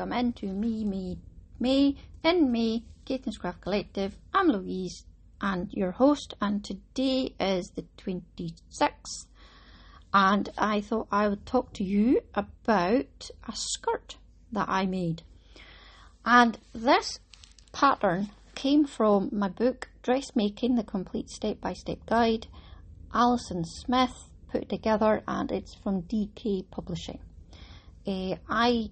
welcome into me, me, me, in me, Caithness Craft Collective. I'm Louise and your host, and today is the 26th. And I thought I would talk to you about a skirt that I made. And this pattern came from my book Dressmaking the Complete Step by Step Guide. Alison Smith put together, and it's from DK Publishing. Uh, I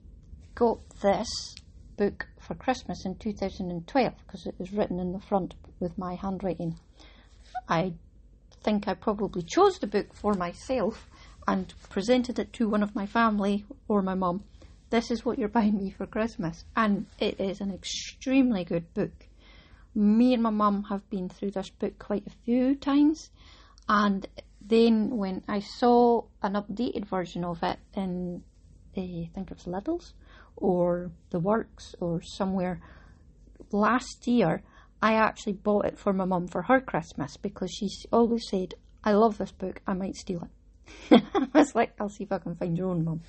got this book for Christmas in 2012 because it was written in the front with my handwriting. I think I probably chose the book for myself and presented it to one of my family or my mum. This is what you're buying me for Christmas. And it is an extremely good book. Me and my mum have been through this book quite a few times. And then when I saw an updated version of it in I think it was Lidl's or the Works or somewhere last year, I actually bought it for my mum for her Christmas because she's always said, I love this book, I might steal it. I was like, I'll see if I can find your own mum.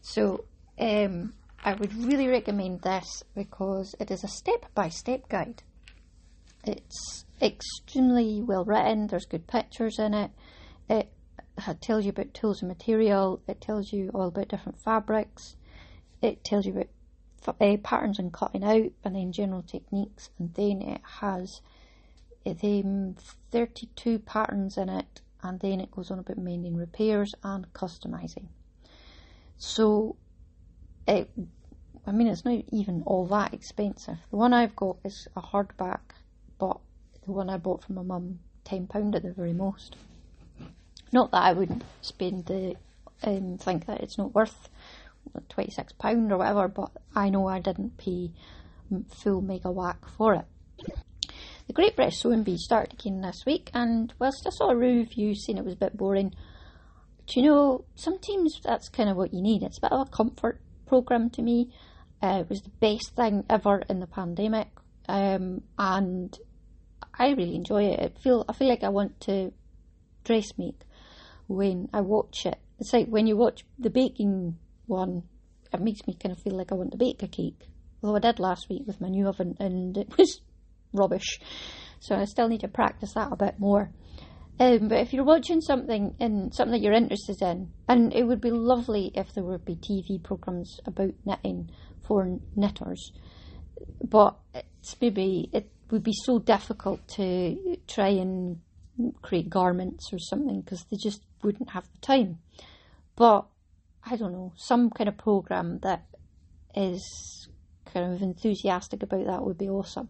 So um, I would really recommend this because it is a step by step guide. It's extremely well written, there's good pictures in it. It it tells you about tools and material. It tells you all about different fabrics. It tells you about uh, patterns and cutting out, and then general techniques. And then it has uh, the 32 patterns in it, and then it goes on about mending repairs and customizing. So, it, I mean, it's not even all that expensive. The one I've got is a hardback, but the one I bought from my mum, £10 at the very most. Not that I wouldn't spend the um, think that it's not worth twenty six pound or whatever, but I know I didn't pay full mega whack for it. The Great British Sewing Bee started again this week, and whilst I saw a review saying it was a bit boring, do you know sometimes that's kind of what you need. It's a bit of a comfort program to me. Uh, it was the best thing ever in the pandemic, um, and I really enjoy it. I feel I feel like I want to dress make when I watch it. It's like when you watch the baking one, it makes me kind of feel like I want to bake a cake. Although I did last week with my new oven and it was rubbish. So I still need to practice that a bit more. Um, but if you're watching something and something that you're interested in, and it would be lovely if there would be TV programs about knitting for knitters, but it's maybe it would be so difficult to try and create garments or something because they just wouldn't have the time. But I don't know, some kind of program that is kind of enthusiastic about that would be awesome.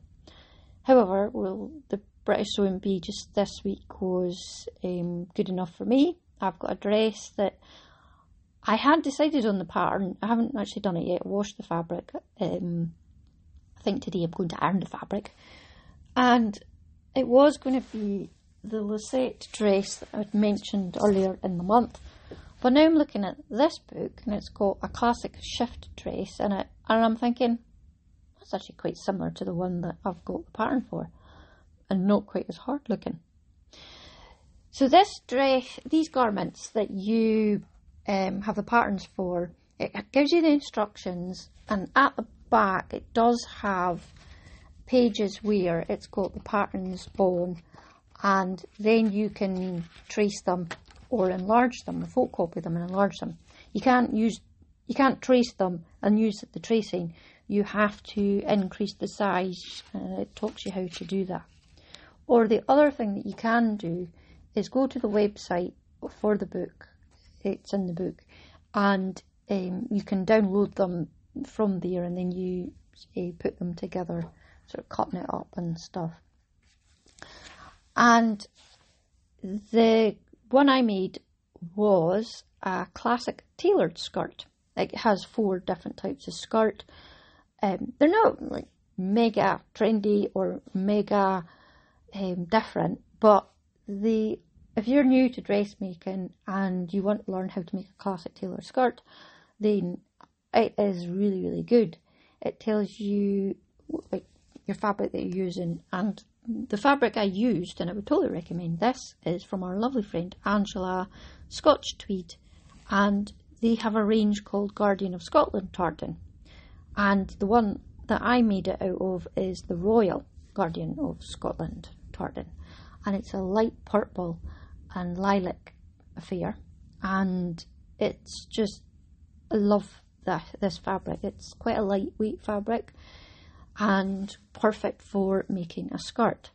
However, well, the British Bee just this week was um, good enough for me. I've got a dress that I had decided on the pattern. I haven't actually done it yet. Washed the fabric. Um, I think today I'm going to iron the fabric, and it was going to be the Lucette dress that I'd mentioned earlier in the month. But now I'm looking at this book and it's got a classic shift dress in it, and I'm thinking that's actually quite similar to the one that I've got the pattern for, and not quite as hard looking. So this dress, these garments that you um, have the patterns for, it gives you the instructions, and at the back it does have pages where it's got the patterns on and then you can trace them or enlarge them, photocopy them and enlarge them. You can't use, you can't trace them and use the tracing. You have to increase the size. and it talks you how to do that. Or the other thing that you can do is go to the website for the book. It's in the book, and um, you can download them from there, and then you uh, put them together, sort of cutting it up and stuff. And the one I made was a classic tailored skirt. Like it has four different types of skirt. Um, they're not like mega trendy or mega um, different, but the if you're new to dressmaking and you want to learn how to make a classic tailored skirt, then it is really really good. It tells you like your fabric that you're using and the fabric I used, and I would totally recommend this, is from our lovely friend Angela Scotch Tweed, and they have a range called Guardian of Scotland tartan. And the one that I made it out of is the Royal Guardian of Scotland tartan. And it's a light purple and lilac affair. And it's just, I love that, this fabric. It's quite a lightweight fabric and perfect for making a skirt.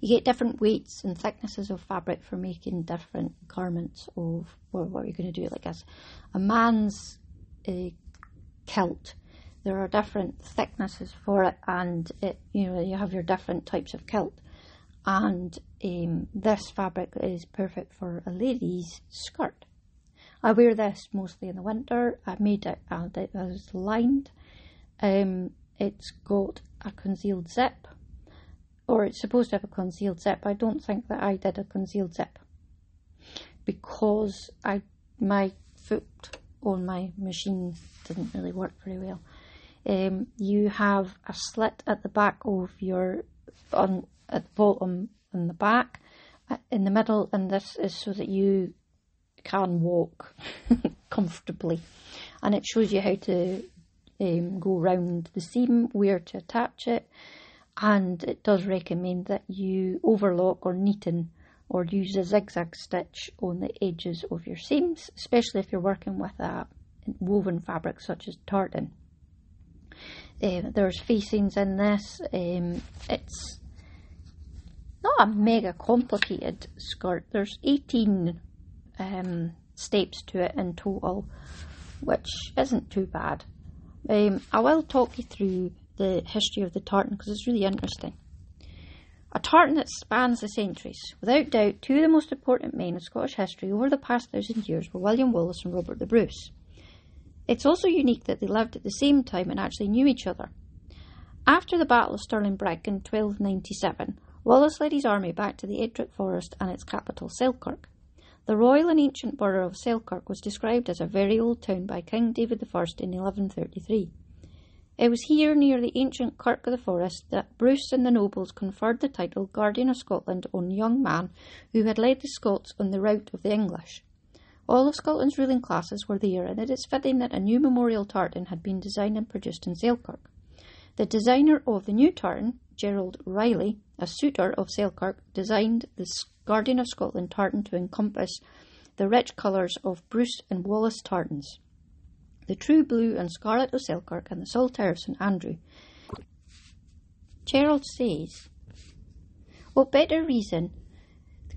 You get different weights and thicknesses of fabric for making different garments of well, what you're going to do. Like as a man's uh, kilt, there are different thicknesses for it, and it you know you have your different types of kilt. And um, this fabric is perfect for a lady's skirt. I wear this mostly in the winter. I made it and it was lined. Um, it's got a concealed zip or it's supposed to have a concealed zip. I don't think that I did a concealed zip because I my foot on my machine didn't really work very well. Um, you have a slit at the back of your on at the bottom and the back, uh, in the middle, and this is so that you can walk comfortably, and it shows you how to um, go round the seam, where to attach it, and it does recommend that you overlock or neaten or use a zigzag stitch on the edges of your seams, especially if you're working with a woven fabric such as tartan. Um, there's facings in this. Um, it's not a mega complicated skirt. There's 18 um, steps to it in total, which isn't too bad. Um, I will talk you through the history of the tartan because it's really interesting. A tartan that spans the centuries. Without doubt, two of the most important men in Scottish history over the past thousand years were William Wallace and Robert the Bruce. It's also unique that they lived at the same time and actually knew each other. After the Battle of Stirling Brig in 1297, Wallace led his army back to the Ettrick Forest and its capital, Selkirk. The royal and ancient borough of Selkirk was described as a very old town by King David I in 1133. It was here, near the ancient Kirk of the Forest, that Bruce and the nobles conferred the title Guardian of Scotland on a young man who had led the Scots on the rout of the English. All of Scotland's ruling classes were there, and it is fitting that a new memorial tartan had been designed and produced in Selkirk. The designer of the new tartan, Gerald Riley, a Souter of Selkirk, designed the Guardian of Scotland tartan to encompass the rich colours of Bruce and Wallace tartans the true blue and scarlet of Selkirk, and the saltire of St Andrew. Gerald says, What better reason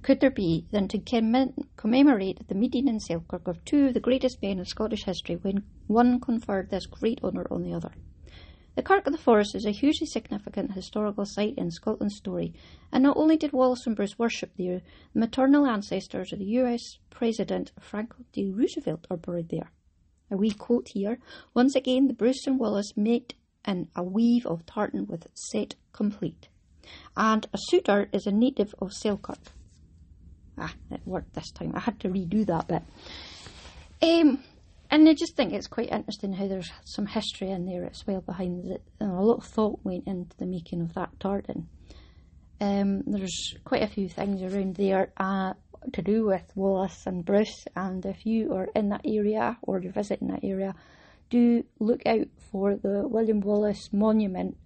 could there be than to commemorate the meeting in Selkirk of two of the greatest men of Scottish history when one conferred this great honour on the other? The Kirk of the Forest is a hugely significant historical site in Scotland's story, and not only did Wallace and Bruce worship there, the maternal ancestors of the US President Franklin D. Roosevelt are buried there a wee quote here. Once again, the Bruce and Wallace meet in a weave of tartan with set complete. And a Souter is a native of Selkirk. Ah, it worked this time. I had to redo that bit. Um, and I just think it's quite interesting how there's some history in there as well behind it. And a lot of thought went into the making of that tartan. Um, there's quite a few things around there. Uh, to do with Wallace and Bruce. And if you are in that area or you're visiting that area, do look out for the William Wallace monument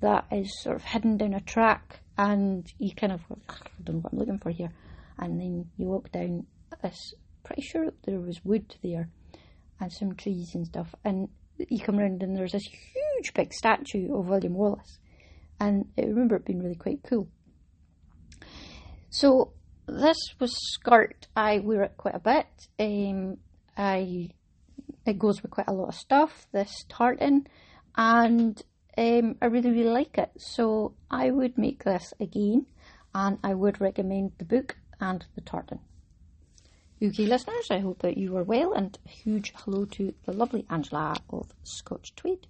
that is sort of hidden down a track. And you kind of, I don't know what I'm looking for here. And then you walk down this, pretty sure there was wood there and some trees and stuff. And you come around and there's this huge big statue of William Wallace. And I remember it being really quite cool. So this was skirt. I wear it quite a bit. Um, I it goes with quite a lot of stuff. This tartan, and um, I really really like it. So I would make this again, and I would recommend the book and the tartan. UK listeners, I hope that you are well, and a huge hello to the lovely Angela of Scotch Tweed.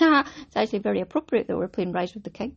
it's actually very appropriate that we're playing Rise with the King.